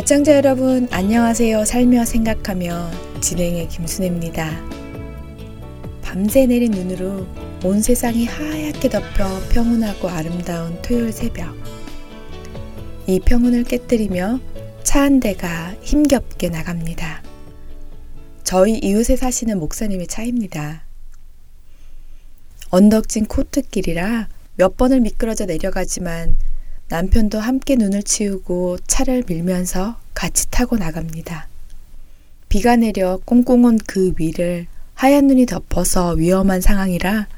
애청자 여러분, 안녕하세요. 살며 생각하며 진행의 김순혜입니다. 밤새 내린 눈으로 온 세상이 하얗게 덮여 평온하고 아름다운 토요일 새벽. 이 평온을 깨뜨리며 차 한 대가 힘겹게 나갑니다. 저희 이웃에 사시는 목사님의 차입니다. 언덕진 코트길이라 몇 번을 미끄러져 내려가지만 남편도 함께 눈을 치우고 차를 밀면서 같이 타고 나갑니다. 비가 내려 꽁꽁 온그 위를 하얀 눈이 덮어서 위험한 상황이라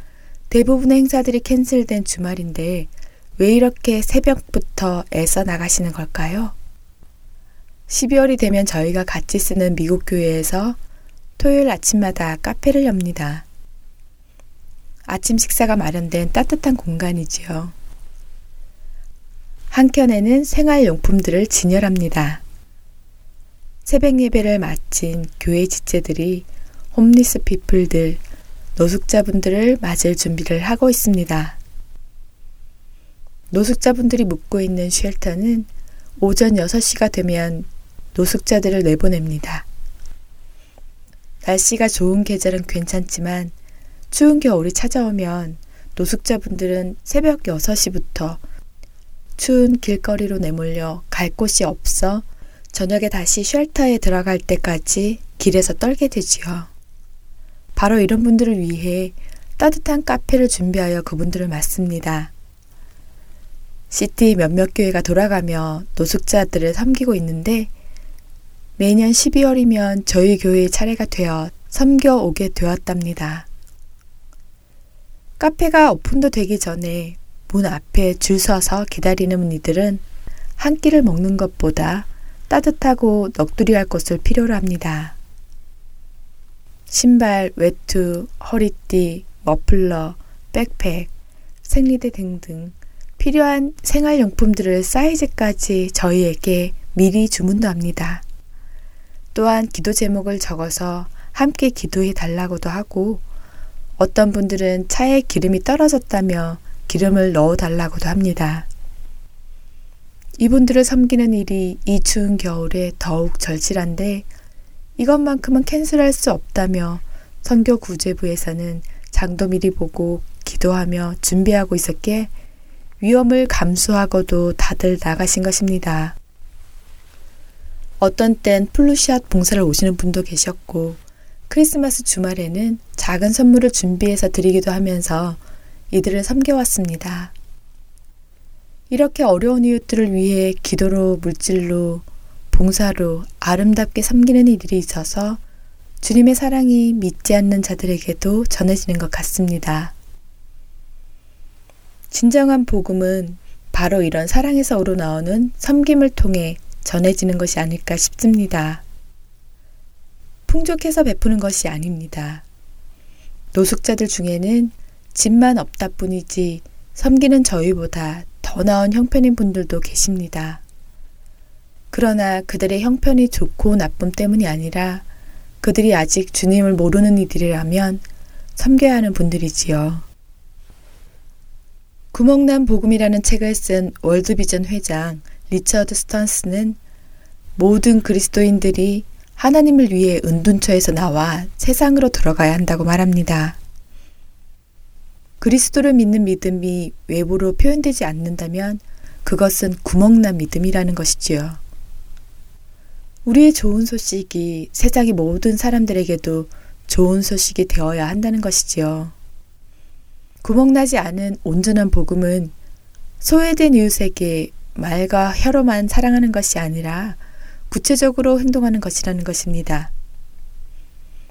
대부분의 행사들이 캔슬된 주말인데 왜 이렇게 새벽부터 애써 나가시는 걸까요? 12월이 되면 저희가 같이 쓰는 미국 교회에서 토요일 아침마다 카페를 엽니다. 아침 식사가 마련된 따뜻한 공간이지요. 한켠에는 생활용품들을 진열합니다. 새벽 예배를 마친 교회 지체들이 홈리스 피플들, 노숙자분들을 맞을 준비를 하고 있습니다. 노숙자분들이 묵고 있는 쉘터는 오전 6시가 되면 노숙자들을 내보냅니다. 날씨가 좋은 계절은 괜찮지만 추운 겨울이 찾아오면 노숙자분들은 새벽 6시부터 추운 길거리로 내몰려 갈 곳이 없어 저녁에 다시 쉘터에 들어갈 때까지 길에서 떨게 되지요. 바로 이런 분들을 위해 따뜻한 카페를 준비하여 그분들을 맞습니다. 시티 몇몇 교회가 돌아가며 노숙자들을 섬기고 있는데 매년 12월이면 저희 교회의 차례가 되어 섬겨 오게 되었답니다. 카페가 오픈도 되기 전에 문 앞에 줄 서서 기다리는 이들은 한 끼를 먹는 것보다 따뜻하고 넋두리할 것을 필요로 합니다. 신발, 외투, 허리띠, 머플러, 백팩, 생리대 등등 필요한 생활용품들을 사이즈까지 저희에게 미리 주문도 합니다. 또한 기도 제목을 적어서 함께 기도해 달라고도 하고 어떤 분들은 차에 기름이 떨어졌다며 기름을 넣어 달라고도 합니다. 이분들을 섬기는 일이 이 추운 겨울에 더욱 절실한데 이것만큼은 캔슬할 수 없다며 선교 구제부에서는 장도 미리 보고 기도하며 준비하고 있었기에 위험을 감수하고도 다들 나가신 것입니다. 어떤 땐 플루시앗 봉사를 오시는 분도 계셨고 크리스마스 주말에는 작은 선물을 준비해서 드리기도 하면서 이들을 섬겨왔습니다. 이렇게 어려운 이웃들을 위해 기도로 물질로 봉사로 아름답게 섬기는 이들이 있어서 주님의 사랑이 믿지 않는 자들에게도 전해지는 것 같습니다. 진정한 복음은 바로 이런 사랑에서 우러나오는 섬김을 통해 전해지는 것이 아닐까 싶습니다. 풍족해서 베푸는 것이 아닙니다. 노숙자들 중에는 집만 없다 뿐이지 섬기는 저희보다 더 나은 형편인 분들도 계십니다. 그러나 그들의 형편이 좋고 나쁨 때문이 아니라 그들이 아직 주님을 모르는 이들이라면 섬겨야 하는 분들이지요. 구멍난 복음이라는 책을 쓴 월드비전 회장 리처드 스턴스는 모든 그리스도인들이 하나님을 위해 은둔처에서 나와 세상으로 들어가야 한다고 말합니다. 그리스도를 믿는 믿음이 외부로 표현되지 않는다면 그것은 구멍난 믿음이라는 것이지요. 우리의 좋은 소식이 세상의 모든 사람들에게도 좋은 소식이 되어야 한다는 것이지요. 구멍나지 않은 온전한 복음은 소외된 이웃에게 말과 혀로만 사랑하는 것이 아니라 구체적으로 행동하는 것이라는 것입니다.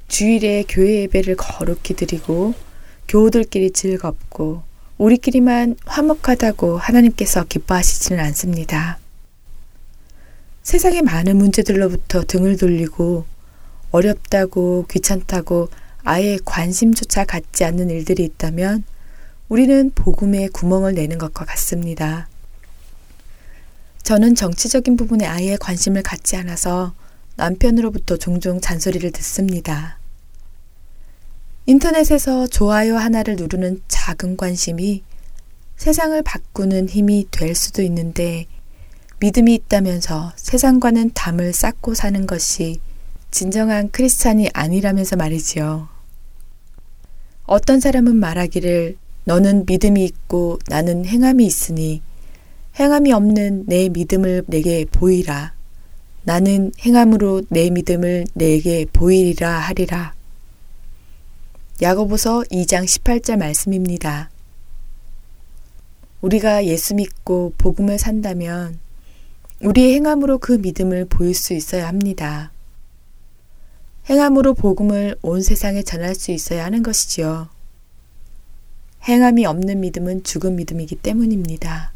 주일에 교회 예배를 거룩히 드리고 교우들끼리 즐겁고 우리끼리만 화목하다고 하나님께서 기뻐하시지는 않습니다. 세상의 많은 문제들로부터 등을 돌리고 어렵다고 귀찮다고 아예 관심조차 갖지 않는 일들이 있다면 우리는 복음에 구멍을 내는 것과 같습니다. 저는 정치적인 부분에 아예 관심을 갖지 않아서 남편으로부터 종종 잔소리를 듣습니다. 인터넷에서 좋아요 하나를 누르는 작은 관심이 세상을 바꾸는 힘이 될 수도 있는데 믿음이 있다면서 세상과는 담을 쌓고 사는 것이 진정한 크리스찬이 아니라면서 말이지요. 어떤 사람은 말하기를 너는 믿음이 있고 나는 행함이 있으니 행함이 없는 내 믿음을 내게 보이라. 나는 행함으로 내 믿음을 내게 보이리라 하리라. 야고보서 2장 18절 말씀입니다. 우리가 예수 믿고 복음을 산다면 우리의 행함으로 그 믿음을 보일 수 있어야 합니다. 행함으로 복음을 온 세상에 전할 수 있어야 하는 것이지요. 행함이 없는 믿음은 죽은 믿음이기 때문입니다.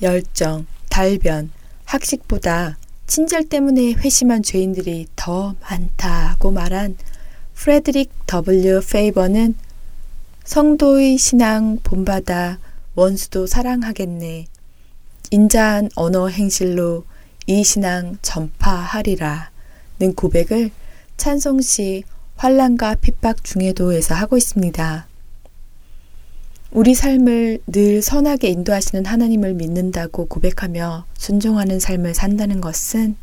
열정, 달변, 학식보다 친절 때문에 회심한 죄인들이 더 많다고 말한 프레드릭 W. 페이버는 성도의 신앙 본받아 원수도 사랑하겠네. 인자한 언어 행실로 이 신앙 전파하리라. 는 고백을 찬송 시 환란과 핍박 중에도에서 하고 있습니다. 우리 삶을 늘 선하게 인도하시는 하나님을 믿는다고 고백하며 순종하는 삶을 산다는 것은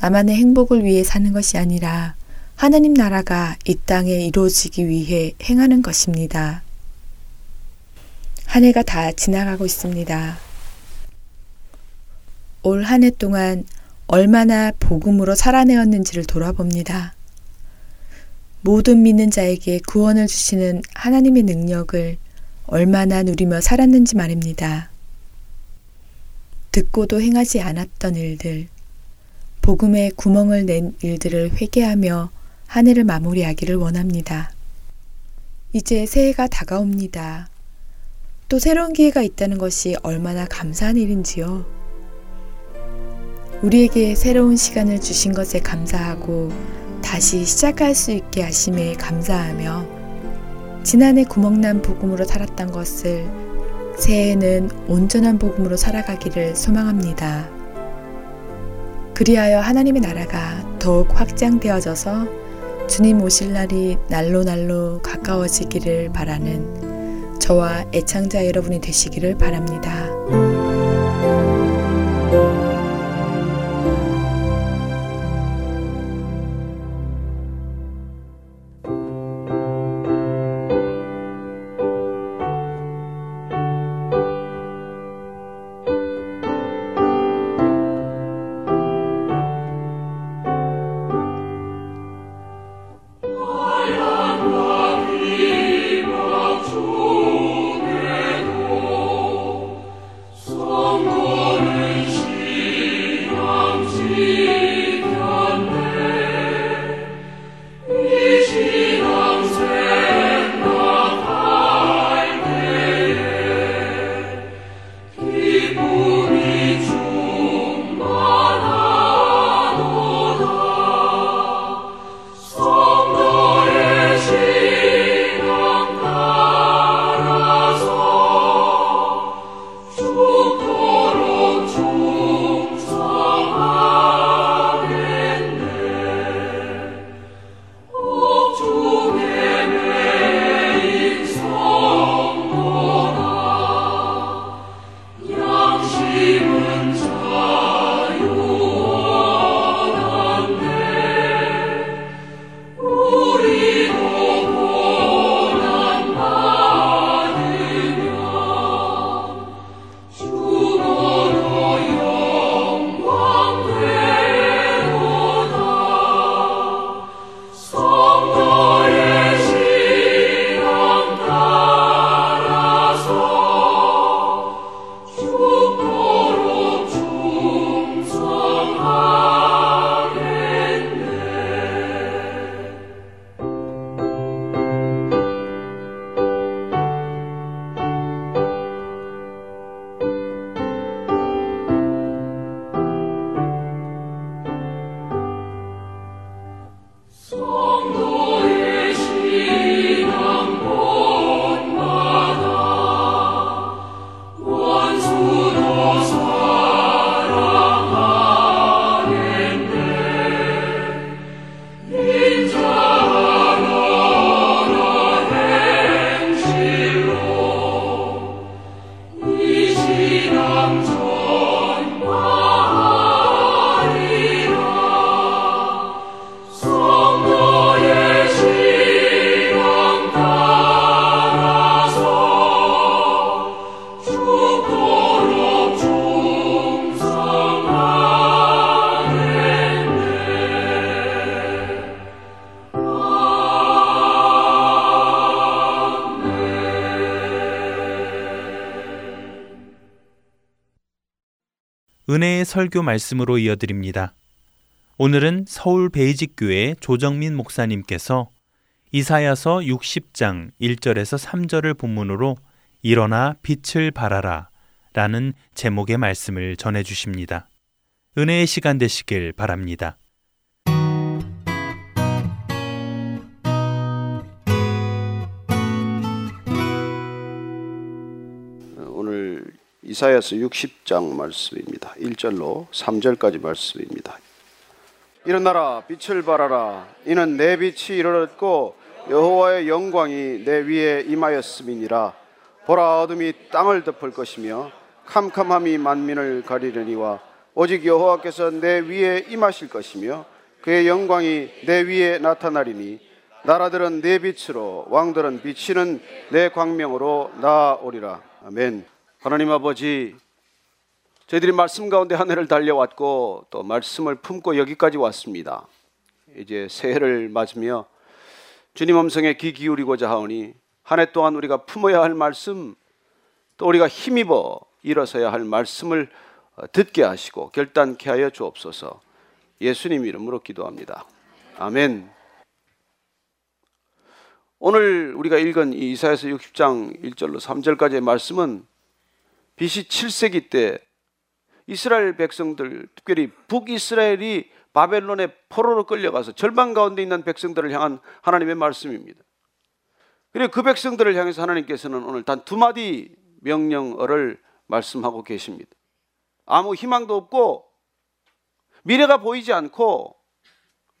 나만의 행복을 위해 사는 것이 아니라 하나님 나라가 이 땅에 이루어지기 위해 행하는 것입니다. 한 해가 다 지나가고 있습니다. 올 한 해 동안 얼마나 복음으로 살아내었는지를 돌아봅니다. 모든 믿는 자에게 구원을 주시는 하나님의 능력을 얼마나 누리며 살았는지 말입니다. 듣고도 행하지 않았던 일들, 복음에 구멍을 낸 일들을 회개하며 한 해를 마무리하기를 원합니다. 이제 새해가 다가옵니다. 또 새로운 기회가 있다는 것이 얼마나 감사한 일인지요. 우리에게 새로운 시간을 주신 것에 감사하고 다시 시작할 수 있게 하심에 감사하며 지난해 구멍난 복음으로 살았던 것을 새해에는 온전한 복음으로 살아가기를 소망합니다. 그리하여 하나님의 나라가 더욱 확장되어져서 주님 오실 날이 날로 날로 가까워지기를 바라는 저와 애창자 여러분이 되시기를 바랍니다. 은혜의 설교 말씀으로 이어드립니다. 오늘은 서울 베이직교회 조정민 목사님께서 이사야서 60장 1절에서 3절을 본문으로 일어나 빛을 발하라 라는 제목의 말씀을 전해 주십니다. 은혜의 시간 되시길 바랍니다. 이사야서 60장 말씀입니다. 1절로 3절까지 말씀입니다. 일어나라 빛을 발하라 이는 내 빛이 이르렀고 여호와의 영광이 내 위에 임하였음이니라 보라 어둠이 땅을 덮을 것이며 캄캄함이 만민을 가리려니와 오직 여호와께서 내 위에 임하실 것이며 그의 영광이 내 위에 나타나리니 나라들은 내 빛으로 왕들은 비치는 내 광명으로 나오리라 아멘 하나님 아버지 저희들이 말씀 가운데 한 해를 달려왔고 또 말씀을 품고 여기까지 왔습니다 이제 새해를 맞으며 주님 음성에 귀 기울이고자 하오니 한 해 동안 우리가 품어야 할 말씀 또 우리가 힘입어 일어서야 할 말씀을 어, 듣게 하시고 결단케 하여 주옵소서. 예수님 이름으로 기도합니다. 아멘. 오늘 우리가 읽은 이 이사야서 60장 1절로 3절까지의 말씀은 BC 7세기 때 이스라엘 백성들, 특별히 북이스라엘이 바벨론의 포로로 끌려가서 절망 가운데 있는 백성들을 향한 하나님의 말씀입니다. 그리고 그 백성들을 향해서 하나님께서는 오늘 단 두 마디 명령어를 말씀하고 계십니다. 아무 희망도 없고 미래가 보이지 않고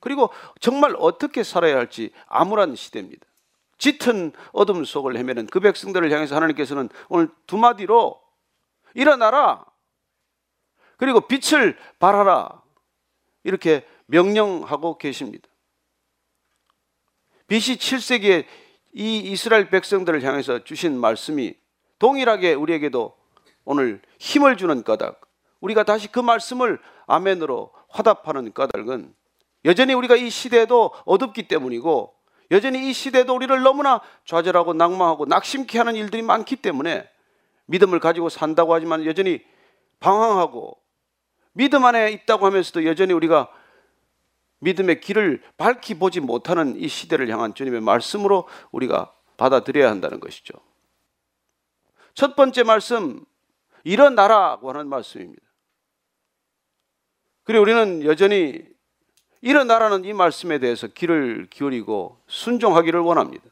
그리고 정말 어떻게 살아야 할지 암울한 시대입니다. 짙은 어둠 속을 헤매는 그 백성들을 향해서 하나님께서는 오늘 두 마디로 일어나라. 그리고 빛을 발하라. 이렇게 명령하고 계십니다. BC 7세기에 이 이스라엘 백성들을 향해서 주신 말씀이 동일하게 우리에게도 오늘 힘을 주는 까닭, 우리가 다시 그 말씀을 아멘으로 화답하는 까닭은 여전히 우리가 이 시대에도 어둡기 때문이고 여전히 이 시대에도 우리를 너무나 좌절하고 낙망하고 낙심케 하는 일들이 많기 때문에 믿음을 가지고 산다고 하지만 여전히 방황하고 믿음 안에 있다고 하면서도 여전히 우리가 믿음의 길을 밝히 보지 못하는 이 시대를 향한 주님의 말씀으로 우리가 받아들여야 한다는 것이죠. 첫 번째 말씀, 일어나라고 하는 말씀입니다. 그리고 우리는 여전히 일어나라는 이 말씀에 대해서 귀를 기울이고 순종하기를 원합니다.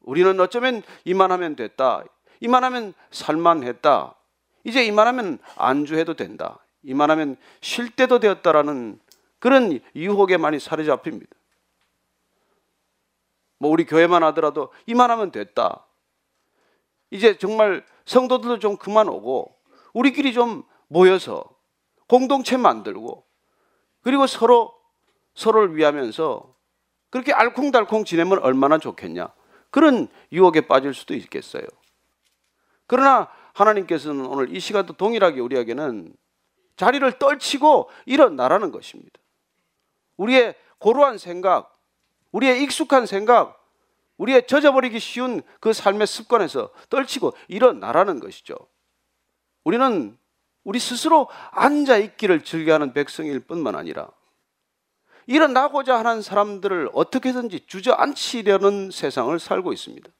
우리는 어쩌면 이만 하면 됐다. 이만하면 살만했다. 이제 이만하면 안주해도 된다. 이만하면 쉴 때도 되었다라는 그런 유혹에 많이 사로잡힙니다. 뭐 우리 교회만 하더라도 이만하면 됐다. 이제 정말 성도들도 좀 그만 오고 우리끼리 좀 모여서 공동체 만들고 그리고 서로 서로를 위하면서 그렇게 알콩달콩 지내면 얼마나 좋겠냐. 그런 유혹에 빠질 수도 있겠어요. 그러나 하나님께서는 오늘 이 시간도 동일하게 우리에게는 자리를 떨치고 일어나라는 것입니다. 우리의 고루한 생각, 우리의 익숙한 생각, 우리의 젖어버리기 쉬운 그 삶의 습관에서 떨치고 일어나라는 것이죠. 우리는 우리 스스로 앉아 있기를 즐겨하는 백성일 뿐만 아니라 일어나고자 하는 사람들을 어떻게든지 주저앉히려는 세상을 살고 있습니다.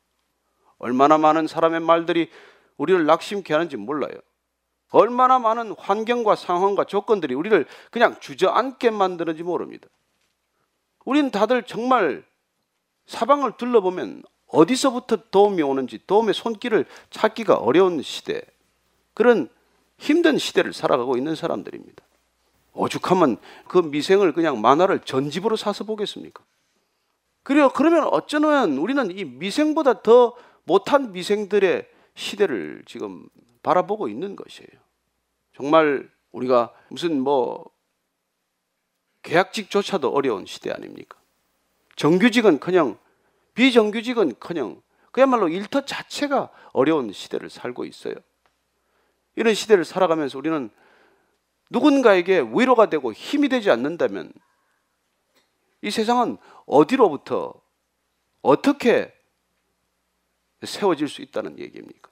얼마나 많은 사람의 말들이 우리를 낙심케 하는지 몰라요. 얼마나 많은 환경과 상황과 조건들이 우리를 그냥 주저앉게 만드는지 모릅니다. 우리는 다들 정말 사방을 둘러보면 어디서부터 도움이 오는지 도움의 손길을 찾기가 어려운 시대, 그런 힘든 시대를 살아가고 있는 사람들입니다. 오죽하면 그 미생을 그냥 만화를 전집으로 사서 보겠습니까? 그리고 그러면 어쩌면 우리는 이 미생보다 더 못한 미생들의 시대를 지금 바라보고 있는 것이에요. 정말 우리가 무슨 뭐 계약직조차도 어려운 시대 아닙니까? 정규직은 그냥 비정규직은 그냥 그야말로 일터 자체가 어려운 시대를 살고 있어요. 이런 시대를 살아가면서 우리는 누군가에게 위로가 되고 힘이 되지 않는다면 이 세상은 어디로부터 어떻게 세워질 수 있다는 얘기입니까?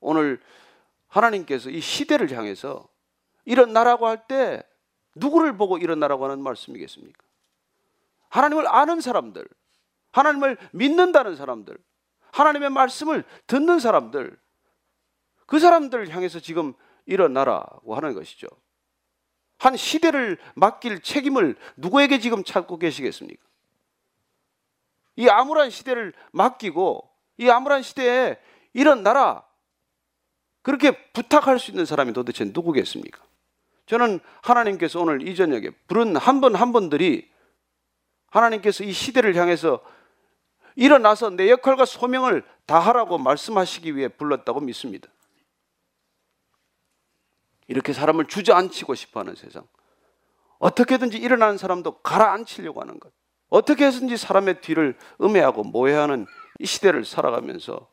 오늘 하나님께서 이 시대를 향해서 일어나라고 할 때 누구를 보고 일어나라고 하는 말씀이겠습니까? 하나님을 아는 사람들, 하나님을 믿는다는 사람들, 하나님의 말씀을 듣는 사람들, 그 사람들을 향해서 지금 일어나라고 하는 것이죠. 한 시대를 맡길 책임을 누구에게 지금 찾고 계시겠습니까? 이 암울한 시대를 맡기고 이 암울한 시대에 일어나라. 그렇게 부탁할 수 있는 사람이 도대체 누구겠습니까? 저는 하나님께서 오늘 이 저녁에 부른 한 번 한 번들이 하나님께서 이 시대를 향해서 일어나서 내 역할과 소명을 다하라고 말씀하시기 위해 불렀다고 믿습니다. 이렇게 사람을 주저앉히고 싶어 하는 세상. 어떻게든지 일어나는 사람도 가라앉히려고 하는 것. 어떻게 해서든지 사람의 뒤를 음해하고 모해하는 이 시대를 살아가면서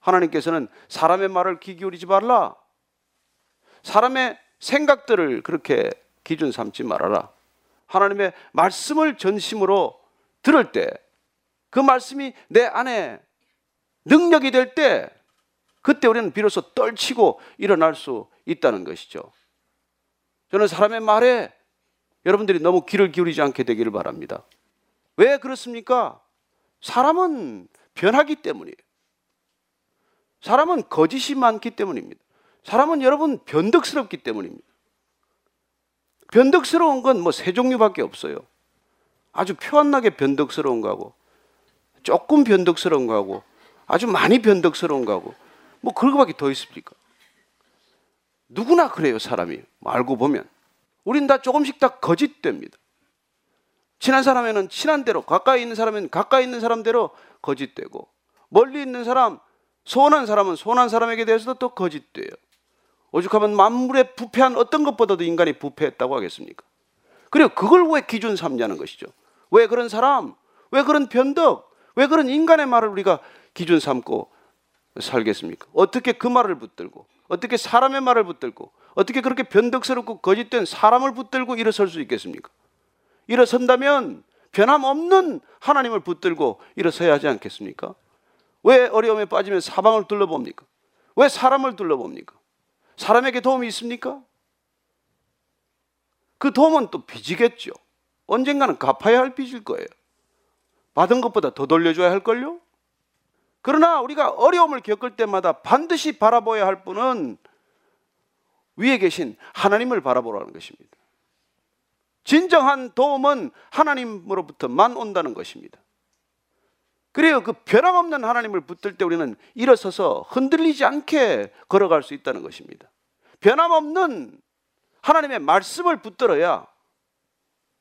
하나님께서는 사람의 말을 귀 기울이지 말라. 사람의 생각들을 그렇게 기준 삼지 말아라. 하나님의 말씀을 전심으로 들을 때 그 말씀이 내 안에 능력이 될 때 그때 우리는 비로소 떨치고 일어날 수 있다는 것이죠. 저는 사람의 말에 여러분들이 너무 귀를 기울이지 않게 되기를 바랍니다. 왜 그렇습니까? 사람은 변하기 때문이에요. 사람은 거짓이 많기 때문입니다. 사람은 여러분 변덕스럽기 때문입니다. 변덕스러운 건 뭐 세 종류밖에 없어요. 아주 표안나게 변덕스러운 거하고 조금 변덕스러운 거하고 아주 많이 변덕스러운 거하고 뭐 그런 거밖에 더 있습니까? 누구나 그래요, 사람이. 알고 보면. 우린 다 조금씩 다 거짓됩니다. 친한 사람에는 친한 대로, 가까이 있는 사람은 가까이 있는 사람대로 거짓되고, 멀리 있는 사람, 소원한 사람은 소원한 사람에게 대해서도 또 거짓돼요. 오죽하면 만물의 부패한 어떤 것보다도 인간이 부패했다고 하겠습니까? 그리고 그걸 왜 기준 삼냐는 것이죠. 왜 그런 사람, 왜 그런 변덕, 왜 그런 인간의 말을 우리가 기준 삼고 살겠습니까? 어떻게 그 말을 붙들고, 어떻게 사람의 말을 붙들고, 어떻게 그렇게 변덕스럽고 거짓된 사람을 붙들고 일어설 수 있겠습니까? 일어선다면 변함없는 하나님을 붙들고 일어서야 하지 않겠습니까? 왜 어려움에 빠지면 사방을 둘러봅니까? 왜 사람을 둘러봅니까? 사람에게 도움이 있습니까? 그 도움은 또 빚이겠죠. 언젠가는 갚아야 할 빚일 거예요. 받은 것보다 더 돌려줘야 할걸요? 그러나 우리가 어려움을 겪을 때마다 반드시 바라보아야 할 분은 위에 계신 하나님을 바라보라는 것입니다. 진정한 도움은 하나님으로부터만 온다는 것입니다. 그래요. 그 변함없는 하나님을 붙들 때 우리는 일어서서 흔들리지 않게 걸어갈 수 있다는 것입니다. 변함없는 하나님의 말씀을 붙들어야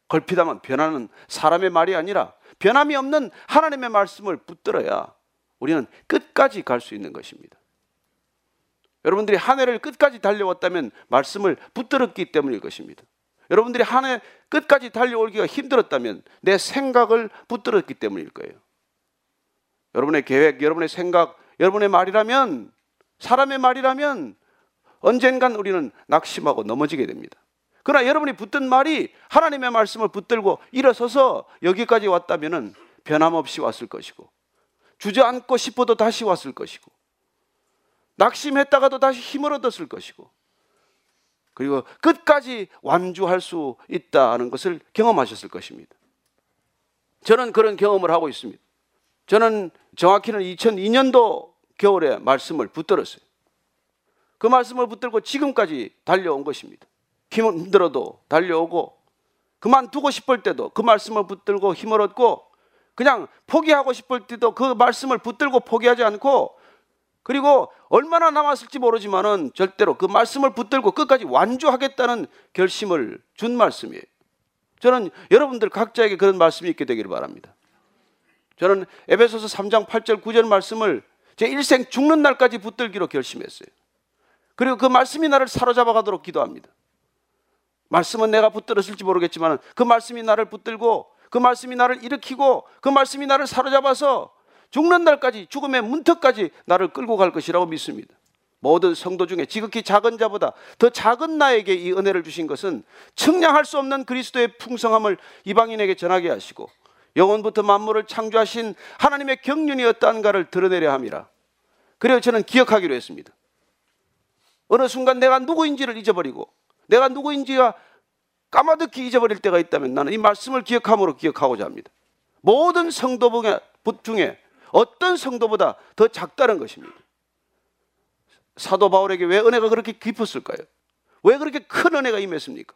걸핏하면 변하는 사람의 말이 아니라 변함이 없는 하나님의 말씀을 붙들어야 우리는 끝까지 갈 수 있는 것입니다. 여러분들이 한 해를 끝까지 달려왔다면 말씀을 붙들었기 때문일 것입니다. 여러분들이 한 해 끝까지 달려오기가 힘들었다면 내 생각을 붙들었기 때문일 거예요. 여러분의 계획, 여러분의 생각, 여러분의 말이라면 사람의 말이라면 언젠간 우리는 낙심하고 넘어지게 됩니다. 그러나 여러분이 붙든 말이 하나님의 말씀을 붙들고 일어서서 여기까지 왔다면 변함없이 왔을 것이고 주저앉고 싶어도 다시 왔을 것이고 낙심했다가도 다시 힘을 얻었을 것이고 그리고 끝까지 완주할 수 있다는 것을 경험하셨을 것입니다. 저는 그런 경험을 하고 있습니다. 저는 정확히는 2002년도 겨울에 말씀을 붙들었어요. 그 말씀을 붙들고 지금까지 달려온 것입니다. 힘들어도 달려오고 그만두고 싶을 때도 그 말씀을 붙들고 힘을 얻고 그냥 포기하고 싶을 때도 그 말씀을 붙들고 포기하지 않고 그리고 얼마나 남았을지 모르지만은 절대로 그 말씀을 붙들고 끝까지 완주하겠다는 결심을 준 말씀이에요. 저는 여러분들 각자에게 그런 말씀이 있게 되기를 바랍니다. 저는 에베소서 3장 8절 9절 말씀을 제 일생 죽는 날까지 붙들기로 결심했어요. 그리고 그 말씀이 나를 사로잡아 가도록 기도합니다. 말씀은 내가 붙들었을지 모르겠지만 그 말씀이 나를 붙들고 그 말씀이 나를 일으키고 그 말씀이 나를 사로잡아서 죽는 날까지 죽음의 문턱까지 나를 끌고 갈 것이라고 믿습니다. 모든 성도 중에 지극히 작은 자보다 더 작은 나에게 이 은혜를 주신 것은 측량할 수 없는 그리스도의 풍성함을 이방인에게 전하게 하시고 영원부터 만물을 창조하신 하나님의 경륜이 어떠한가를 드러내려 함이라. 그래서 저는 기억하기로 했습니다. 어느 순간 내가 누구인지를 잊어버리고 내가 누구인지가 까마득히 잊어버릴 때가 있다면 나는 이 말씀을 기억함으로 기억하고자 합니다. 모든 성도 중에 어떤 성도보다 더 작다는 것입니다. 사도 바울에게 왜 은혜가 그렇게 깊었을까요? 왜 그렇게 큰 은혜가 임했습니까?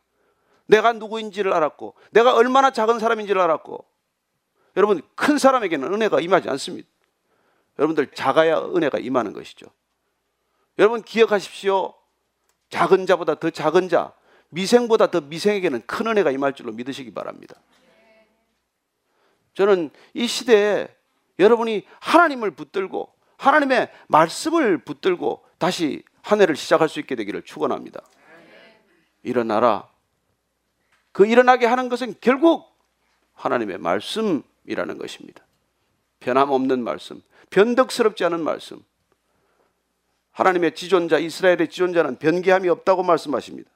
내가 누구인지를 알았고, 내가 얼마나 작은 사람인지를 알았고, 여러분, 큰 사람에게는 은혜가 임하지 않습니다. 여러분들 작아야 은혜가 임하는 것이죠. 여러분 기억하십시오. 작은 자보다 더 작은 자, 미생보다 더 미생에게는 큰 은혜가 임할 줄로 믿으시기 바랍니다. 저는 이 시대에 여러분이 하나님을 붙들고 하나님의 말씀을 붙들고 다시 한 해를 시작할 수 있게 되기를 축원합니다. 일어나라. 그 일어나게 하는 것은 결국 하나님의 말씀이라는 것입니다. 변함없는 말씀, 변덕스럽지 않은 말씀. 하나님의 지존자 이스라엘의 지존자는 변개함이 없다고 말씀하십니다.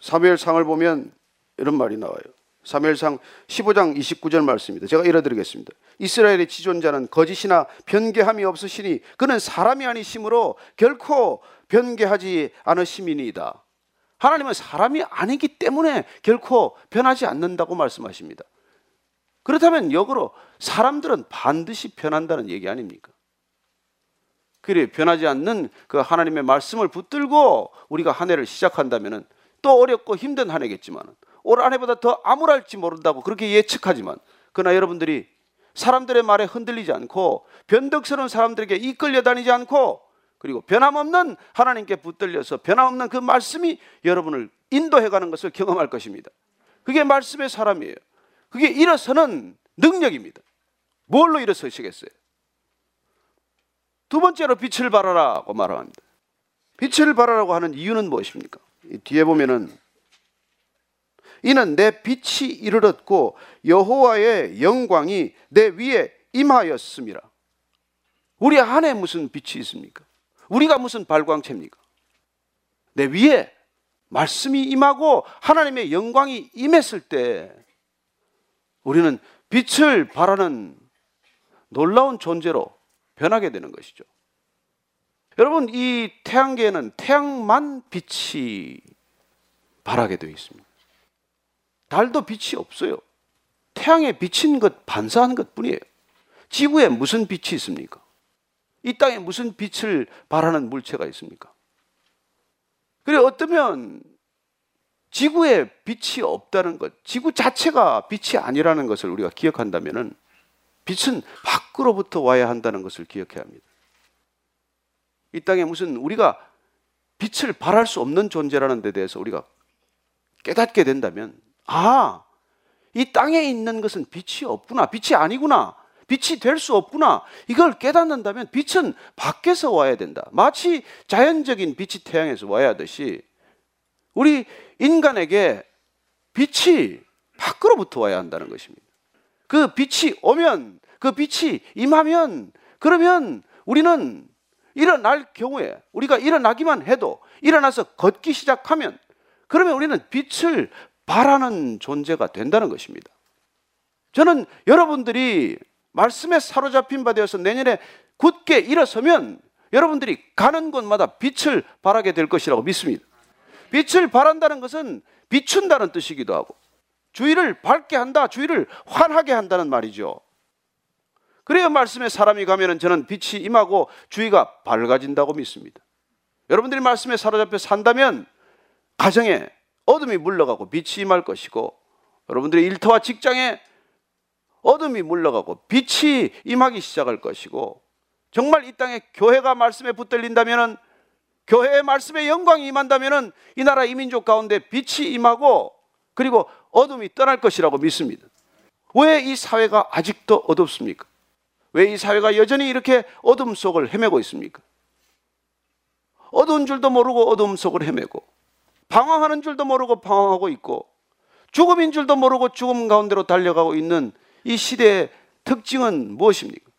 사무엘상을 보면 이런 말이 나와요. 사무엘상 15장 29절 말씀입니다. 제가 읽어드리겠습니다. 이스라엘의 지존자는 거짓이나 변개함이 없으시니 그는 사람이 아니심으로 결코 변개하지 않으심이니이다. 하나님은 사람이 아니기 때문에 결코 변하지 않는다고 말씀하십니다. 그렇다면 역으로 사람들은 반드시 변한다는 얘기 아닙니까? 그래 변하지 않는 그 하나님의 말씀을 붙들고 우리가 한 해를 시작한다면은 또 어렵고 힘든 한 해겠지만 올 한 해보다 더 암울할지 모른다고 그렇게 예측하지만 그러나 여러분들이 사람들의 말에 흔들리지 않고 변덕스러운 사람들에게 이끌려 다니지 않고 그리고 변함없는 하나님께 붙들려서 변함없는 그 말씀이 여러분을 인도해 가는 것을 경험할 것입니다. 그게 말씀의 사람이에요. 그게 일어서는 능력입니다. 뭘로 일어서시겠어요? 두 번째로 빛을 발하라고 말합니다. 빛을 발하라고 하는 이유는 무엇입니까? 뒤에 보면은 이는 내 빛이 이르렀고 여호와의 영광이 내 위에 임하였습니다. 우리 안에 무슨 빛이 있습니까? 우리가 무슨 발광체입니까? 내 위에 말씀이 임하고 하나님의 영광이 임했을 때 우리는 빛을 발하는 놀라운 존재로 변하게 되는 것이죠. 여러분, 이 태양계에는 태양만 빛이 발하게 되어 있습니다. 달도 빛이 없어요. 태양에 비친 것, 반사한 것 뿐이에요. 지구에 무슨 빛이 있습니까? 이 땅에 무슨 빛을 발하는 물체가 있습니까? 그래, 어쩌면 지구에 빛이 없다는 것, 지구 자체가 빛이 아니라는 것을 우리가 기억한다면 빛은 밖으로부터 와야 한다는 것을 기억해야 합니다. 이 땅에 무슨 우리가 빛을 발할 수 없는 존재라는 데 대해서 우리가 깨닫게 된다면, 아, 이 땅에 있는 것은 빛이 없구나. 빛이 아니구나. 빛이 될 수 없구나. 이걸 깨닫는다면 빛은 밖에서 와야 된다. 마치 자연적인 빛이 태양에서 와야 하듯이 우리 인간에게 빛이 밖으로부터 와야 한다는 것입니다. 그 빛이 오면, 그 빛이 임하면, 그러면 우리는 일어날 경우에 우리가 일어나기만 해도 일어나서 걷기 시작하면 그러면 우리는 빛을 바라는 존재가 된다는 것입니다. 저는 여러분들이 말씀에 사로잡힌 바 되어서 내년에 굳게 일어서면 여러분들이 가는 곳마다 빛을 발하게 될 것이라고 믿습니다. 빛을 발한다는 것은 비춘다는 뜻이기도 하고 주위를 밝게 한다, 주위를 환하게 한다는 말이죠. 그래야 말씀에 사람이 가면은 저는 빛이 임하고 주위가 밝아진다고 믿습니다. 여러분들이 말씀에 사로잡혀 산다면 가정에 어둠이 물러가고 빛이 임할 것이고 여러분들의 일터와 직장에 어둠이 물러가고 빛이 임하기 시작할 것이고 정말 이 땅에 교회가 말씀에 붙들린다면은 교회의 말씀에 영광이 임한다면은 이 나라 이민족 가운데 빛이 임하고 그리고 어둠이 떠날 것이라고 믿습니다. 왜 이 사회가 아직도 어둡습니까? 왜 이 사회가 여전히 이렇게 어둠 속을 헤매고 있습니까? 어두운 줄도 모르고 어둠 속을 헤매고 방황하는 줄도 모르고 방황하고 있고 죽음인 줄도 모르고 죽음 가운데로 달려가고 있는 이 시대의 특징은 무엇입니까?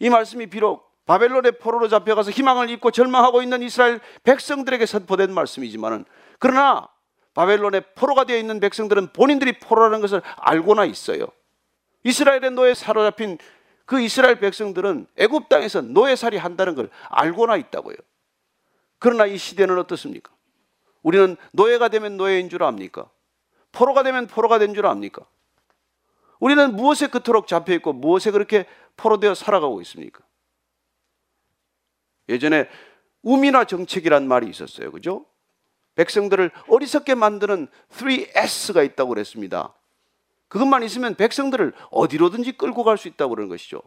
이 말씀이 비록 바벨론의 포로로 잡혀가서 희망을 잃고 절망하고 있는 이스라엘 백성들에게 선포된 말씀이지만은 그러나 바벨론의 포로가 되어 있는 백성들은 본인들이 포로라는 것을 알고나 있어요. 이스라엘의 노예 사로잡힌 그 이스라엘 백성들은 애굽 땅에서 노예살이 한다는 걸 알고나 있다고요. 그러나 이 시대는 어떻습니까? 우리는 노예가 되면 노예인 줄 압니까? 포로가 되면 포로가 된 줄 압니까? 우리는 무엇에 그토록 잡혀 있고 무엇에 그렇게 포로되어 살아가고 있습니까? 예전에 우민화 정책이란 말이 있었어요. 그죠? 백성들을 어리석게 만드는 3S가 있다고 그랬습니다. 그것만 있으면 백성들을 어디로든지 끌고 갈 수 있다고 그러는 것이죠.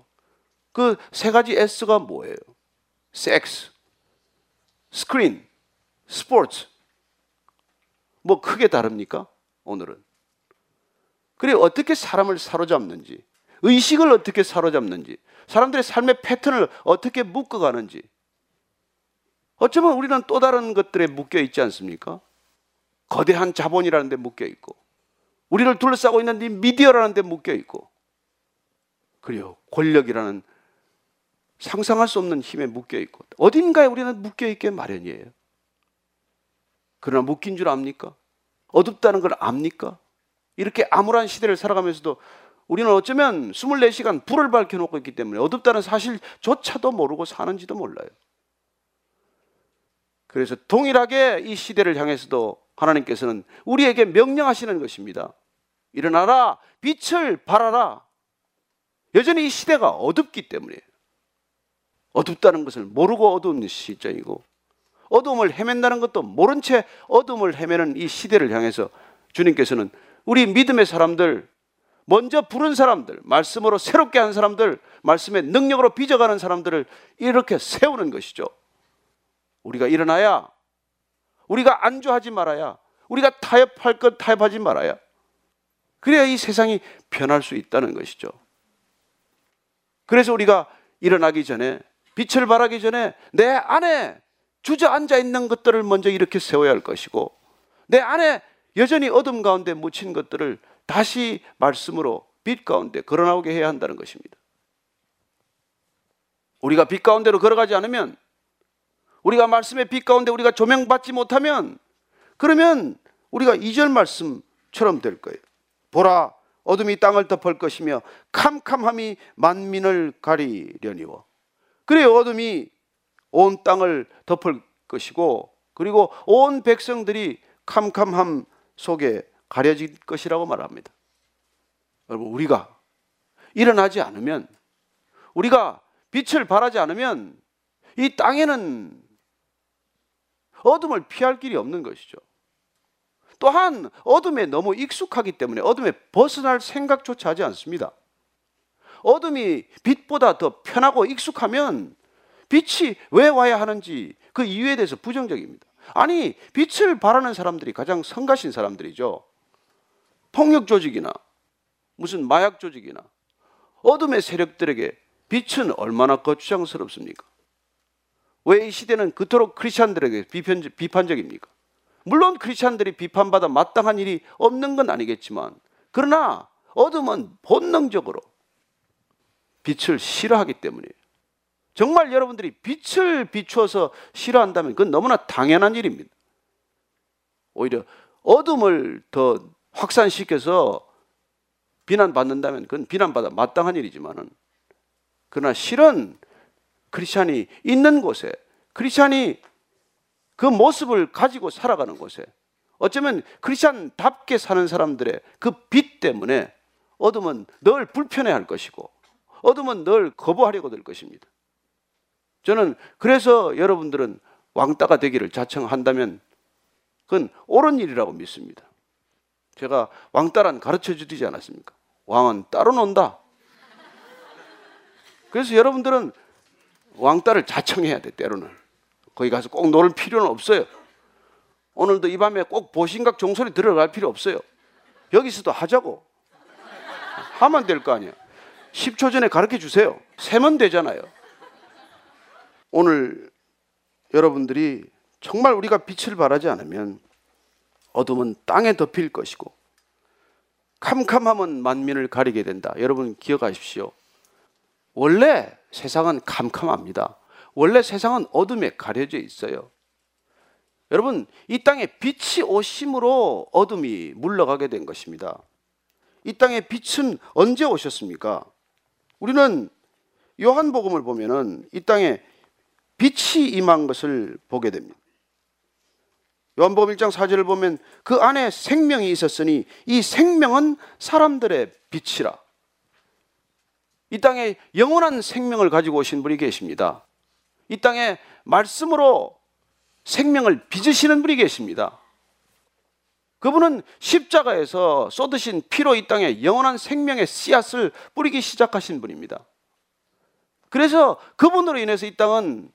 그 세 가지 S가 뭐예요? 섹스, 스크린, 스포츠. 뭐 크게 다릅니까? 오늘은. 그래 어떻게 사람을 사로잡는지, 의식을 어떻게 사로잡는지, 사람들의 삶의 패턴을 어떻게 묶어가는지. 어쩌면 우리는 또 다른 것들에 묶여 있지 않습니까? 거대한 자본이라는 데 묶여 있고, 우리를 둘러싸고 있는 이 미디어라는 데 묶여 있고, 그리고 권력이라는 상상할 수 없는 힘에 묶여 있고, 어딘가에 우리는 묶여 있게 마련이에요. 그러나 묶인 줄 압니까? 어둡다는 걸 압니까? 이렇게 암울한 시대를 살아가면서도 우리는 어쩌면 24시간 불을 밝혀놓고 있기 때문에 어둡다는 사실조차도 모르고 사는지도 몰라요. 그래서 동일하게 이 시대를 향해서도 하나님께서는 우리에게 명령하시는 것입니다. 일어나라, 빛을 발하라. 여전히 이 시대가 어둡기 때문에 어둡다는 것을 모르고 어두운 시점이고 어둠을 헤맨다는 것도 모른 채 어둠을 헤매는 이 시대를 향해서 주님께서는 우리 믿음의 사람들, 먼저 부른 사람들, 말씀으로 새롭게 한 사람들, 말씀의 능력으로 빚어가는 사람들을 이렇게 세우는 것이죠. 우리가 일어나야, 우리가 안주하지 말아야, 우리가 타협할 것 타협하지 말아야, 그래야 이 세상이 변할 수 있다는 것이죠. 그래서 우리가 일어나기 전에, 빛을 발하기 전에 내 안에 주저앉아 있는 것들을 먼저 이렇게 세워야 할 것이고, 내 안에 여전히 어둠 가운데 묻힌 것들을 다시 말씀으로 빛 가운데 걸어나오게 해야 한다는 것입니다. 우리가 빛 가운데로 걸어가지 않으면 우리가 말씀의 빛 가운데 우리가 조명받지 못하면 그러면 우리가 이절 말씀처럼 될 거예요. 보라 어둠이 땅을 덮을 것이며 캄캄함이 만민을 가리려니워. 그래 어둠이 온 땅을 덮을 것이고 그리고 온 백성들이 캄캄함 속에 가려질 것이라고 말합니다. 여러분, 우리가 일어나지 않으면, 우리가 빛을 발하지 않으면 이 땅에는 어둠을 피할 길이 없는 것이죠. 또한 어둠에 너무 익숙하기 때문에 어둠에 벗어날 생각조차 하지 않습니다. 어둠이 빛보다 더 편하고 익숙하면 빛이 왜 와야 하는지 그 이유에 대해서 부정적입니다. 아니, 빛을 바라는 사람들이 가장 성가신 사람들이죠. 폭력 조직이나 무슨 마약 조직이나 어둠의 세력들에게 빛은 얼마나 거추장스럽습니까? 왜 이 시대는 그토록 크리스찬들에게 비판적입니까? 물론 크리스찬들이 비판받아 마땅한 일이 없는 건 아니겠지만 그러나 어둠은 본능적으로 빛을 싫어하기 때문이에요. 정말 여러분들이 빛을 비추어서 싫어한다면 그건 너무나 당연한 일입니다. 오히려 어둠을 더 확산시켜서 비난받는다면 그건 비난받아 마땅한 일이지만은 그러나 실은 크리스찬이 있는 곳에 크리스찬이 그 모습을 가지고 살아가는 곳에 어쩌면 크리스찬답게 사는 사람들의 그 빛 때문에 어둠은 늘 불편해 할 것이고 어둠은 늘 거부하려고 될 것입니다. 저는 그래서 여러분들은 왕따가 되기를 자청한다면 그건 옳은 일이라고 믿습니다. 제가 왕따란 가르쳐 주지 않았습니까? 왕은 따로 논다. 그래서 여러분들은 왕따를 자청해야 돼, 때로는. 거기 가서 꼭 놀 필요는 없어요. 오늘도 이 밤에 꼭 보신각 종소리 들어갈 필요 없어요. 여기서도 하자고. 하면 될 거 아니야. 10초 전에 가르쳐 주세요. 세면 되잖아요. 오늘 여러분들이 정말 우리가 빛을 발하지 않으면 어둠은 땅에 덮일 것이고 캄캄함은 만민을 가리게 된다. 여러분 기억하십시오. 원래 세상은 캄캄합니다. 원래 세상은 어둠에 가려져 있어요. 여러분, 이 땅에 빛이 오심으로 어둠이 물러가게 된 것입니다. 이 땅에 빛은 언제 오셨습니까? 우리는 요한복음을 보면은 이 땅에 빛이 임한 것을 보게 됩니다. 요한복음 1장 4절을 보면 그 안에 생명이 있었으니 이 생명은 사람들의 빛이라. 이 땅에 영원한 생명을 가지고 오신 분이 계십니다. 이 땅에 말씀으로 생명을 빚으시는 분이 계십니다. 그분은 십자가에서 쏟으신 피로 이 땅에 영원한 생명의 씨앗을 뿌리기 시작하신 분입니다. 그래서 그분으로 인해서 이 땅은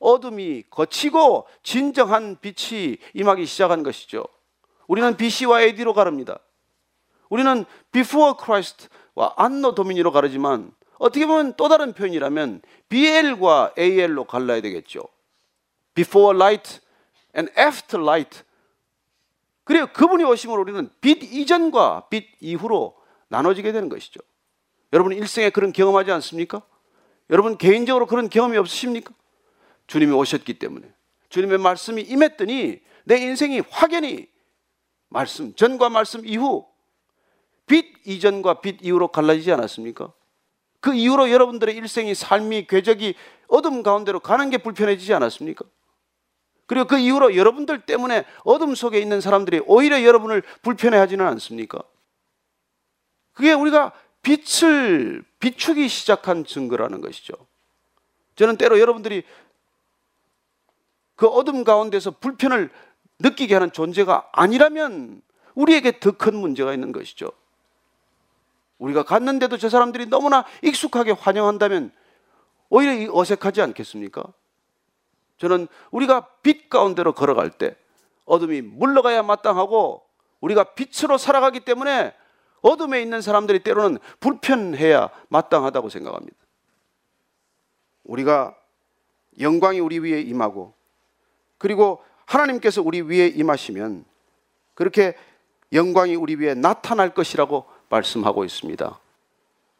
어둠이 거치고 진정한 빛이 임하기 시작한 것이죠. 우리는 BC와 AD로 가릅니다. 우리는 before Christ와 anno domini로 가르지만 어떻게 보면 또 다른 표현이라면 BL과 AL로 갈라야 되겠죠. Before light and after light. 그리고 그분이 오심으로 우리는 빛 이전과 빛 이후로 나눠지게 되는 것이죠. 여러분 일생에 그런 경험하지 않습니까? 여러분 개인적으로 그런 경험이 없으십니까? 주님이 오셨기 때문에 주님의 말씀이 임했더니 내 인생이 확연히 말씀 전과 말씀 이후 빛 이전과 빛 이후로 갈라지지 않았습니까? 그 이후로 여러분들의 일생이 삶이 궤적이 어둠 가운데로 가는 게 불편해지지 않았습니까? 그리고 그 이후로 여러분들 때문에 어둠 속에 있는 사람들이 오히려 여러분을 불편해 하지는 않습니까? 그게 우리가 빛을 비추기 시작한 증거라는 것이죠. 저는 때로 여러분들이 그 어둠 가운데서 불편을 느끼게 하는 존재가 아니라면 우리에게 더 큰 문제가 있는 것이죠. 우리가 갔는데도 저 사람들이 너무나 익숙하게 환영한다면 오히려 어색하지 않겠습니까? 저는 우리가 빛 가운데로 걸어갈 때 어둠이 물러가야 마땅하고 우리가 빛으로 살아가기 때문에 어둠에 있는 사람들이 때로는 불편해야 마땅하다고 생각합니다. 우리가 영광이 우리 위에 임하고 그리고 하나님께서 우리 위에 임하시면 그렇게 영광이 우리 위에 나타날 것이라고 말씀하고 있습니다.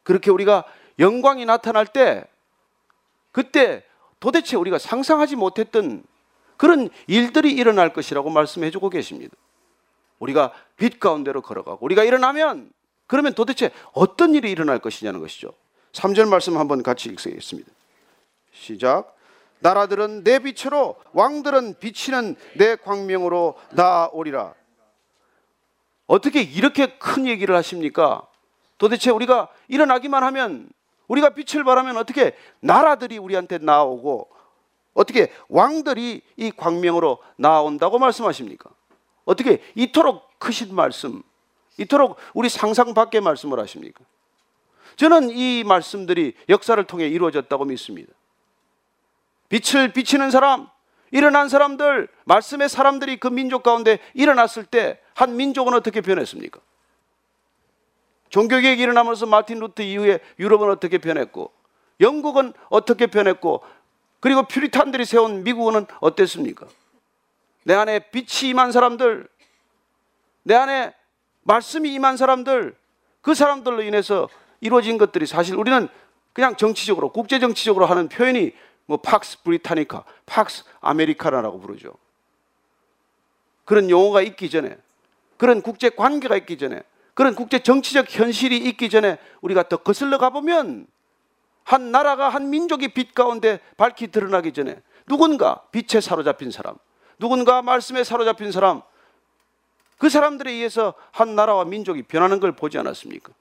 그렇게 우리가 영광이 나타날 때 그때 도대체 우리가 상상하지 못했던 그런 일들이 일어날 것이라고 말씀해 주고 계십니다. 우리가 빛 가운데로 걸어가고 우리가 일어나면 그러면 도대체 어떤 일이 일어날 것이냐는 것이죠. 3절 말씀 한번 같이 읽겠습니다. 시작. 나라들은 내 빛으로 왕들은 비치는 내 광명으로 나오리라. 어떻게 이렇게 큰 얘기를 하십니까? 도대체 우리가 일어나기만 하면 우리가 빛을 발하면 어떻게 나라들이 우리한테 나오고 어떻게 왕들이 이 광명으로 나온다고 말씀하십니까? 어떻게 이토록 크신 말씀, 이토록 우리 상상 밖의 말씀을 하십니까? 저는 이 말씀들이 역사를 통해 이루어졌다고 믿습니다. 빛을 비치는 사람, 일어난 사람들, 말씀의 사람들이 그 민족 가운데 일어났을 때 한 민족은 어떻게 변했습니까? 종교개혁이 일어나면서 마틴 루트 이후에 유럽은 어떻게 변했고, 영국은 어떻게 변했고, 그리고 퓨리탄들이 세운 미국은 어땠습니까? 내 안에 빛이 임한 사람들, 내 안에 말씀이 임한 사람들, 그 사람들로 인해서 이루어진 것들이 사실 우리는 그냥 정치적으로, 국제 정치적으로 하는 표현이 뭐 팍스 브리타니카, 팍스 아메리카나라고 부르죠. 그런 용어가 있기 전에, 그런 국제 관계가 있기 전에, 그런 국제 정치적 현실이 있기 전에 우리가 더 거슬러 가보면 한 나라가 한 민족이 빛 가운데 밝히 드러나기 전에 누군가 빛에 사로잡힌 사람, 누군가 말씀에 사로잡힌 사람, 그 사람들에 의해서 한 나라와 민족이 변하는 걸 보지 않았습니까?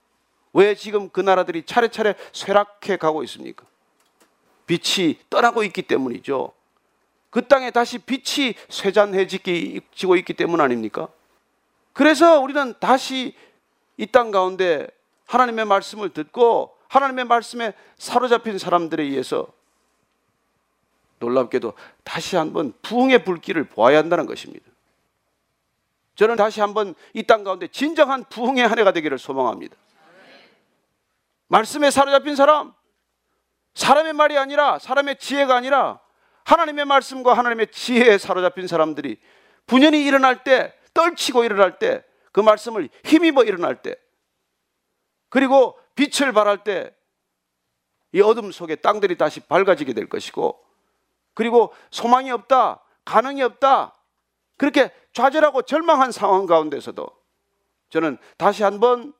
왜 지금 그 나라들이 차례차례 쇠락해 가고 있습니까? 빛이 떠나고 있기 때문이죠. 그 땅에 다시 빛이 쇠잔해지고 있기 때문 아닙니까? 그래서 우리는 다시 이 땅 가운데 하나님의 말씀을 듣고 하나님의 말씀에 사로잡힌 사람들에 의해서 놀랍게도 다시 한번 부흥의 불길을 보아야 한다는 것입니다. 저는 다시 한번 이 땅 가운데 진정한 부흥의 한 해가 되기를 소망합니다. 말씀에 사로잡힌 사람, 사람의 말이 아니라 사람의 지혜가 아니라 하나님의 말씀과 하나님의 지혜에 사로잡힌 사람들이 분연히 일어날 때 떨치고 일어날 때 그 말씀을 힘입어 일어날 때 그리고 빛을 발할 때 이 어둠 속에 땅들이 다시 밝아지게 될 것이고 그리고 소망이 없다 가능이 없다 그렇게 좌절하고 절망한 상황 가운데서도 저는 다시 한번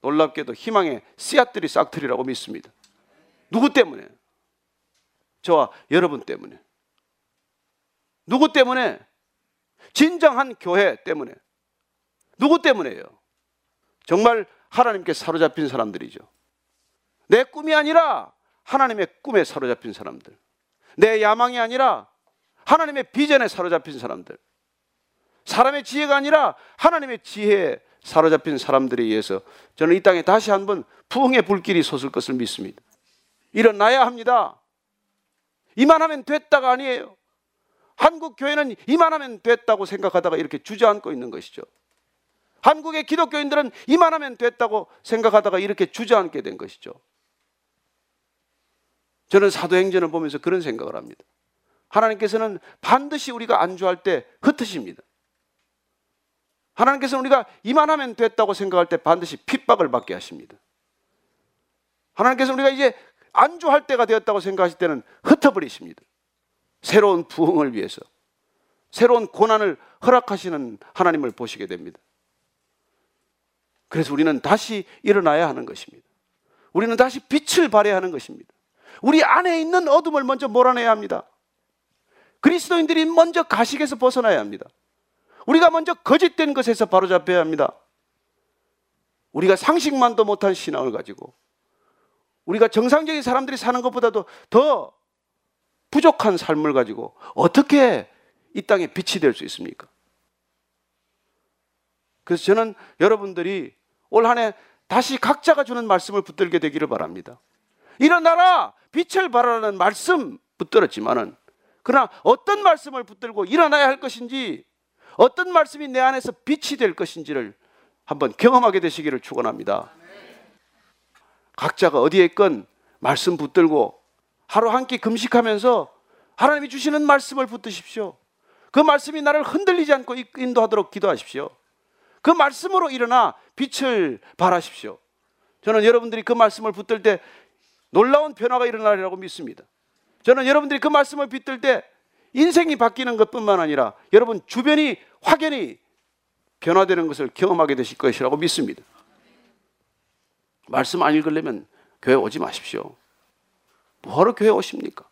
놀랍게도 희망의 씨앗들이 싹트리라고 믿습니다. 누구 때문에? 저와 여러분 때문에. 누구 때문에? 진정한 교회 때문에. 누구 때문에요? 정말 하나님께 사로잡힌 사람들이죠. 내 꿈이 아니라 하나님의 꿈에 사로잡힌 사람들. 내 야망이 아니라 하나님의 비전에 사로잡힌 사람들. 사람의 지혜가 아니라 하나님의 지혜에 사로잡힌 사람들에 의해서 저는 이 땅에 다시 한번 부흥의 불길이 솟을 것을 믿습니다. 일어나야 합니다. 이만하면 됐다가 아니에요. 한국 교회는 이만하면 됐다고 생각하다가 이렇게 주저앉고 있는 것이죠. 한국의 기독교인들은 이만하면 됐다고 생각하다가 이렇게 주저앉게 된 것이죠. 저는 사도행전을 보면서 그런 생각을 합니다. 하나님께서는 반드시 우리가 안주할 때 흩으십니다. 하나님께서는 우리가 이만하면 됐다고 생각할 때 반드시 핍박을 받게 하십니다. 하나님께서 우리가 이제 안주할 때가 되었다고 생각하실 때는 흩어버리십니다. 새로운 부흥을 위해서 새로운 고난을 허락하시는 하나님을 보시게 됩니다. 그래서 우리는 다시 일어나야 하는 것입니다. 우리는 다시 빛을 발해야 하는 것입니다. 우리 안에 있는 어둠을 먼저 몰아내야 합니다. 그리스도인들이 먼저 가식에서 벗어나야 합니다. 우리가 먼저 거짓된 것에서 바로잡혀야 합니다. 우리가 상식만도 못한 신앙을 가지고 우리가 정상적인 사람들이 사는 것보다도 더 부족한 삶을 가지고 어떻게 이 땅에 빛이 될 수 있습니까? 그래서 저는 여러분들이 올 한 해 다시 각자가 주는 말씀을 붙들게 되기를 바랍니다. 일어나라! 빛을 발하라는 말씀 붙들었지만은 그러나 어떤 말씀을 붙들고 일어나야 할 것인지 어떤 말씀이 내 안에서 빛이 될 것인지를 한번 경험하게 되시기를 축원합니다. 각자가 어디에 있건 말씀 붙들고 하루 한 끼 금식하면서 하나님이 주시는 말씀을 붙드십시오. 그 말씀이 나를 흔들리지 않고 인도하도록 기도하십시오. 그 말씀으로 일어나 빛을 발하십시오. 저는 여러분들이 그 말씀을 붙들 때 놀라운 변화가 일어나리라고 믿습니다. 저는 여러분들이 그 말씀을 붙들 때 인생이 바뀌는 것뿐만 아니라 여러분 주변이 확연히 변화되는 것을 경험하게 되실 것이라고 믿습니다. 말씀 안 읽으려면 교회 오지 마십시오. 뭐하러 교회 오십니까?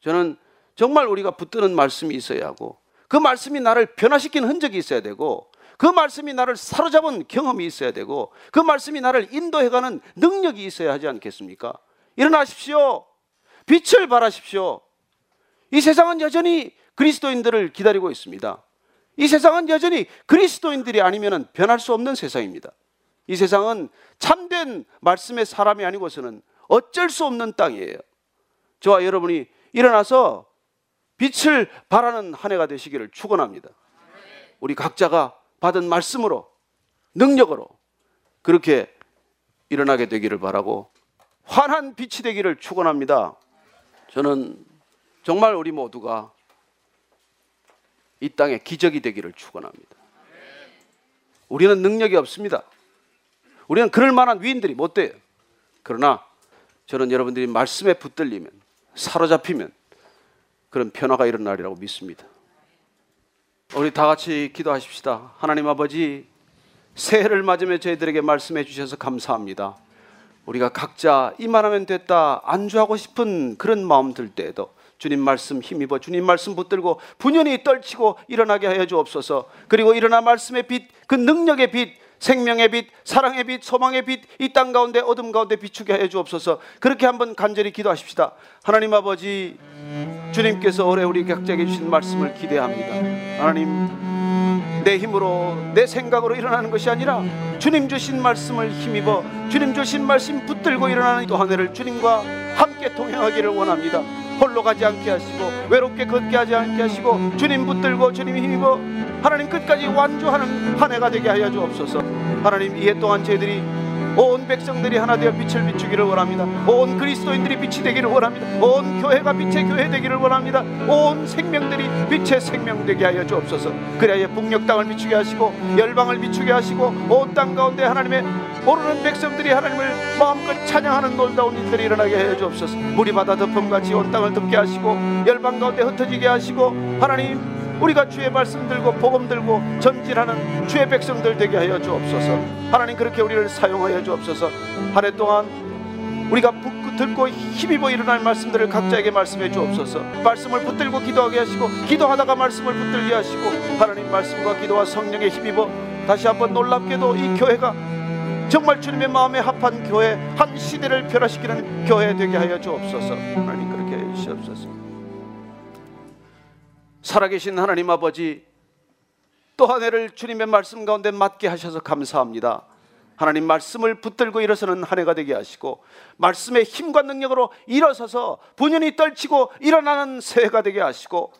저는 정말 우리가 붙드는 말씀이 있어야 하고 그 말씀이 나를 변화시킨 흔적이 있어야 되고 그 말씀이 나를 사로잡은 경험이 있어야 되고 그 말씀이 나를 인도해가는 능력이 있어야 하지 않겠습니까? 일어나십시오. 빛을 발하십시오. 이 세상은 여전히 그리스도인들을 기다리고 있습니다. 이 세상은 여전히 그리스도인들이 아니면 변할 수 없는 세상입니다. 이 세상은 참된 말씀의 사람이 아니고서는 어쩔 수 없는 땅이에요. 저와 여러분이 일어나서 빛을 발하는 한 해가 되시기를 축원합니다. 우리 각자가 받은 말씀으로 능력으로 그렇게 일어나게 되기를 바라고 환한 빛이 되기를 축원합니다. 저는 정말 우리 모두가 이 땅에 기적이 되기를 축원합니다. 우리는 능력이 없습니다. 우리는 그럴 만한 위인들이 못 돼요. 그러나 저는 여러분들이 말씀에 붙들리면 사로잡히면 그런 변화가 일어나리라고 믿습니다. 우리 다 같이 기도하십시다. 하나님 아버지, 새해를 맞으며 저희들에게 말씀해 주셔서 감사합니다. 우리가 각자 이만하면 됐다 안주하고 싶은 그런 마음 들 때에도 주님 말씀 힘입어 주님 말씀 붙들고 분연히 떨치고 일어나게 하여 주옵소서. 그리고 일어나 말씀의 빛, 그 능력의 빛, 생명의 빛, 사랑의 빛, 소망의 빛, 이 땅 가운데 어둠 가운데 비추게 하여 주옵소서. 그렇게 한번 간절히 기도하십시다. 하나님 아버지, 주님께서 올해 우리 각자에게 주신 말씀을 기대합니다. 하나님, 내 힘으로 내 생각으로 일어나는 것이 아니라 주님 주신 말씀을 힘입어 주님 주신 말씀 붙들고 일어나는 또 한 해를 주님과 함께 동행하기를 원합니다. 홀로 가지 않게 하시고 외롭게 걷게 하지 않게 하시고 주님 붙들고 주님 힘입어 하나님 끝까지 완주하는 한 해가 되게 하여 주옵소서. 하나님 이해 동안 저희들이 온 백성들이 하나 되어 빛을 비추기를 원합니다. 온 그리스도인들이 빛이 되기를 원합니다. 온 교회가 빛의 교회 되기를 원합니다. 온 생명들이 빛의 생명 되게 하여 주옵소서. 그래야 북녘 땅을 비추게 하시고 열방을 비추게 하시고 온 땅 가운데 하나님의 모르는 백성들이 하나님을 마음껏 찬양하는 놀다운 일들이 일어나게 하여 주옵소서. 물이 바다 덮음같이 온 땅을 덮게 하시고 열방 가운데 흩어지게 하시고 하나님 우리가 주의 말씀 들고 복음 들고 전진하는 주의 백성들 되게 하여 주옵소서. 하나님 그렇게 우리를 사용하여 주옵소서. 한 해 동안 우리가 북 듣고 힘입어 일어날 말씀들을 각자에게 말씀해 주옵소서. 말씀을 붙들고 기도하게 하시고 기도하다가 말씀을 붙들게 하시고 하나님 말씀과 기도와 성령에 힘입어 다시 한번 놀랍게도 이 교회가 정말 주님의 마음에 합한 교회 한 시대를 변화시키는 교회 되게 하여 주옵소서. 하나님 그렇게 해 주시옵소서. 살아계신 하나님 아버지 또 한 해를 주님의 말씀 가운데 맞게 하셔서 감사합니다. 하나님 말씀을 붙들고 일어서는 한 해가 되게 하시고 말씀의 힘과 능력으로 일어서서 분연히 떨치고 일어나는 새해가 되게 하시고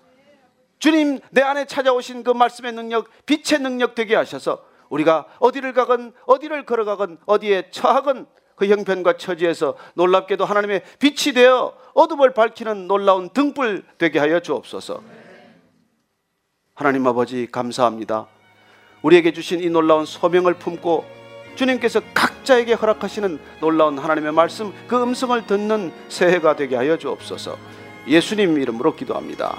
주님 내 안에 찾아오신 그 말씀의 능력 빛의 능력 되게 하셔서 우리가 어디를 가건 어디를 걸어가건 어디에 처하건 그 형편과 처지에서 놀랍게도 하나님의 빛이 되어 어둠을 밝히는 놀라운 등불 되게 하여 주옵소서. 하나님 아버지 감사합니다. 우리에게 주신 이 놀라운 소명을 품고 주님께서 각자에게 허락하시는 놀라운 하나님의 말씀 그 음성을 듣는 새해가 되게 하여 주옵소서. 예수님 이름으로 기도합니다.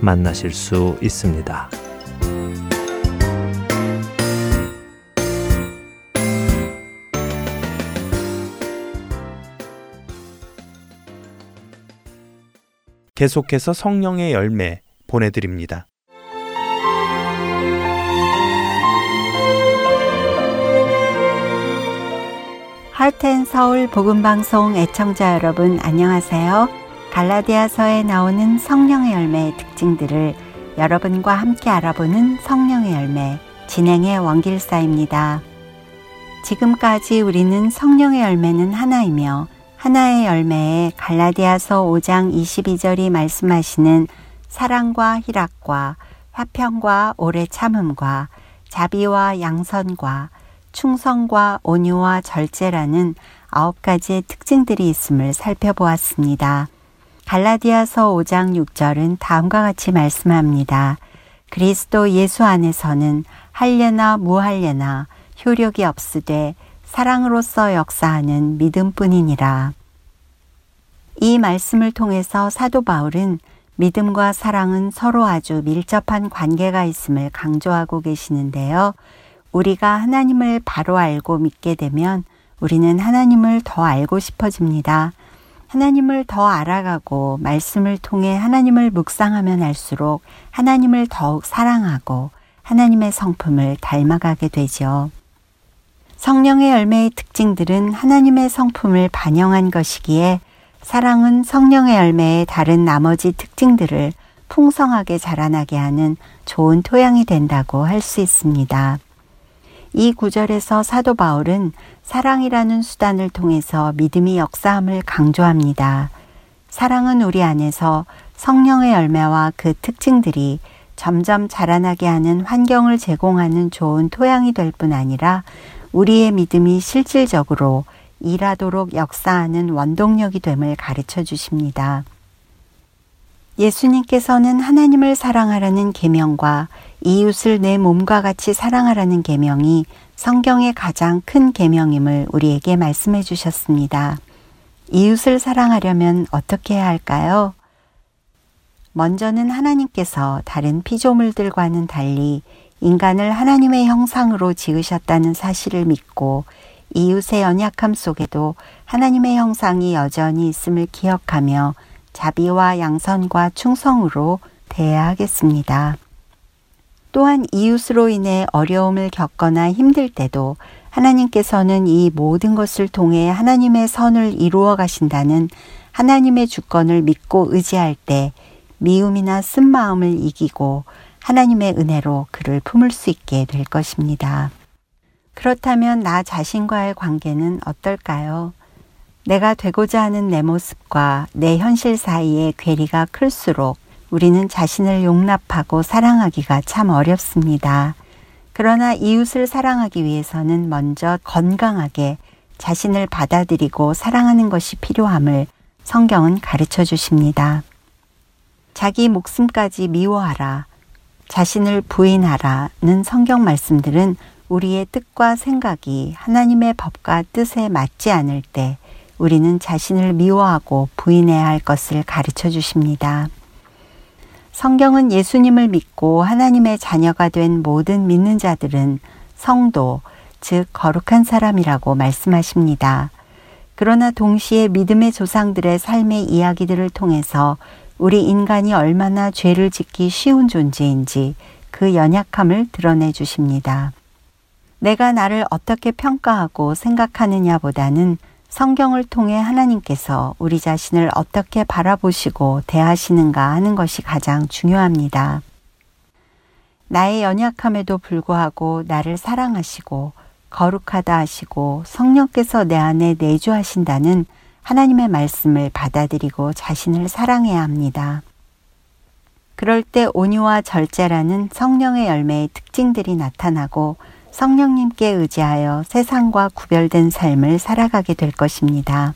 만나실 수 있습니다. 계속해서 성령의 열매 보내드립니다. 할텐 서울 복음방송 애청자 여러분 안녕하세요. 갈라디아서에 나오는 성령의 열매의 특징들을 여러분과 함께 알아보는 성령의 열매 진행의 원길사입니다. 지금까지 우리는 성령의 열매는 하나이며 하나의 열매에 갈라디아서 5장 22절이 말씀하시는 사랑과 희락과 화평과 오래 참음과 자비와 양선과 충성과 온유와 절제라는 아홉 가지의 특징들이 있음을 살펴보았습니다. 갈라디아서 5장 6절은 다음과 같이 말씀합니다. 그리스도 예수 안에서는 할례나 무할례나 효력이 없으되 사랑으로서 역사하는 믿음뿐이니라. 이 말씀을 통해서 사도 바울은 믿음과 사랑은 서로 아주 밀접한 관계가 있음을 강조하고 계시는데요. 우리가 하나님을 바로 알고 믿게 되면 우리는 하나님을 더 알고 싶어집니다. 하나님을 더 알아가고 말씀을 통해 하나님을 묵상하면 할수록 하나님을 더욱 사랑하고 하나님의 성품을 닮아가게 되죠. 성령의 열매의 특징들은 하나님의 성품을 반영한 것이기에 사랑은 성령의 열매의 다른 나머지 특징들을 풍성하게 자라나게 하는 좋은 토양이 된다고 할 수 있습니다. 이 구절에서 사도 바울은 사랑이라는 수단을 통해서 믿음이 역사함을 강조합니다. 사랑은 우리 안에서 성령의 열매와 그 특징들이 점점 자라나게 하는 환경을 제공하는 좋은 토양이 될 뿐 아니라 우리의 믿음이 실질적으로 일하도록 역사하는 원동력이 됨을 가르쳐 주십니다. 예수님께서는 하나님을 사랑하라는 계명과 이웃을 내 몸과 같이 사랑하라는 계명이 성경의 가장 큰 계명임을 우리에게 말씀해 주셨습니다. 이웃을 사랑하려면 어떻게 해야 할까요? 먼저는 하나님께서 다른 피조물들과는 달리 인간을 하나님의 형상으로 지으셨다는 사실을 믿고 이웃의 연약함 속에도 하나님의 형상이 여전히 있음을 기억하며 자비와 양선과 충성으로 대해야 하겠습니다. 또한 이웃으로 인해 어려움을 겪거나 힘들 때도 하나님께서는 이 모든 것을 통해 하나님의 선을 이루어 가신다는 하나님의 주권을 믿고 의지할 때 미움이나 쓴마음을 이기고 하나님의 은혜로 그를 품을 수 있게 될 것입니다. 그렇다면 나 자신과의 관계는 어떨까요? 내가 되고자 하는 내 모습과 내 현실 사이의 괴리가 클수록 우리는 자신을 용납하고 사랑하기가 참 어렵습니다. 그러나 이웃을 사랑하기 위해서는 먼저 건강하게 자신을 받아들이고 사랑하는 것이 필요함을 성경은 가르쳐 주십니다. 자기 목숨까지 미워하라. 자신을 부인하라는 성경 말씀들은 우리의 뜻과 생각이 하나님의 법과 뜻에 맞지 않을 때 우리는 자신을 미워하고 부인해야 할 것을 가르쳐 주십니다. 성경은 예수님을 믿고 하나님의 자녀가 된 모든 믿는 자들은 성도, 즉 거룩한 사람이라고 말씀하십니다. 그러나 동시에 믿음의 조상들의 삶의 이야기들을 통해서 우리 인간이 얼마나 죄를 짓기 쉬운 존재인지 그 연약함을 드러내 주십니다. 내가 나를 어떻게 평가하고 생각하느냐보다는 성경을 통해 하나님께서 우리 자신을 어떻게 바라보시고 대하시는가 하는 것이 가장 중요합니다. 나의 연약함에도 불구하고 나를 사랑하시고 거룩하다 하시고 성령께서 내 안에 내주하신다는 하나님의 말씀을 받아들이고 자신을 사랑해야 합니다. 그럴 때 온유와 절제라는 성령의 열매의 특징들이 나타나고 성령님께 의지하여 세상과 구별된 삶을 살아가게 될 것입니다.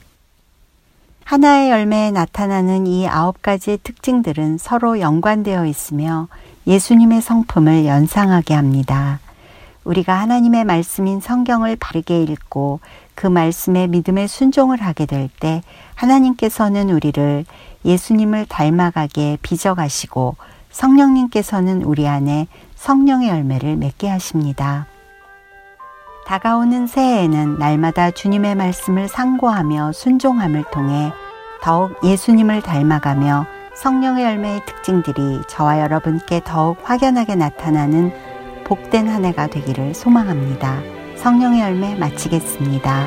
하나의 열매에 나타나는 이 아홉 가지의 특징들은 서로 연관되어 있으며 예수님의 성품을 연상하게 합니다. 우리가 하나님의 말씀인 성경을 바르게 읽고 그 말씀에 믿음의 순종을 하게 될 때 하나님께서는 우리를 예수님을 닮아가게 빚어가시고 성령님께서는 우리 안에 성령의 열매를 맺게 하십니다. 다가오는 새해에는 날마다 주님의 말씀을 상고하며 순종함을 통해 더욱 예수님을 닮아가며 성령의 열매의 특징들이 저와 여러분께 더욱 확연하게 나타나는 복된 한 해가 되기를 소망합니다. 성령의 열매 마치겠습니다.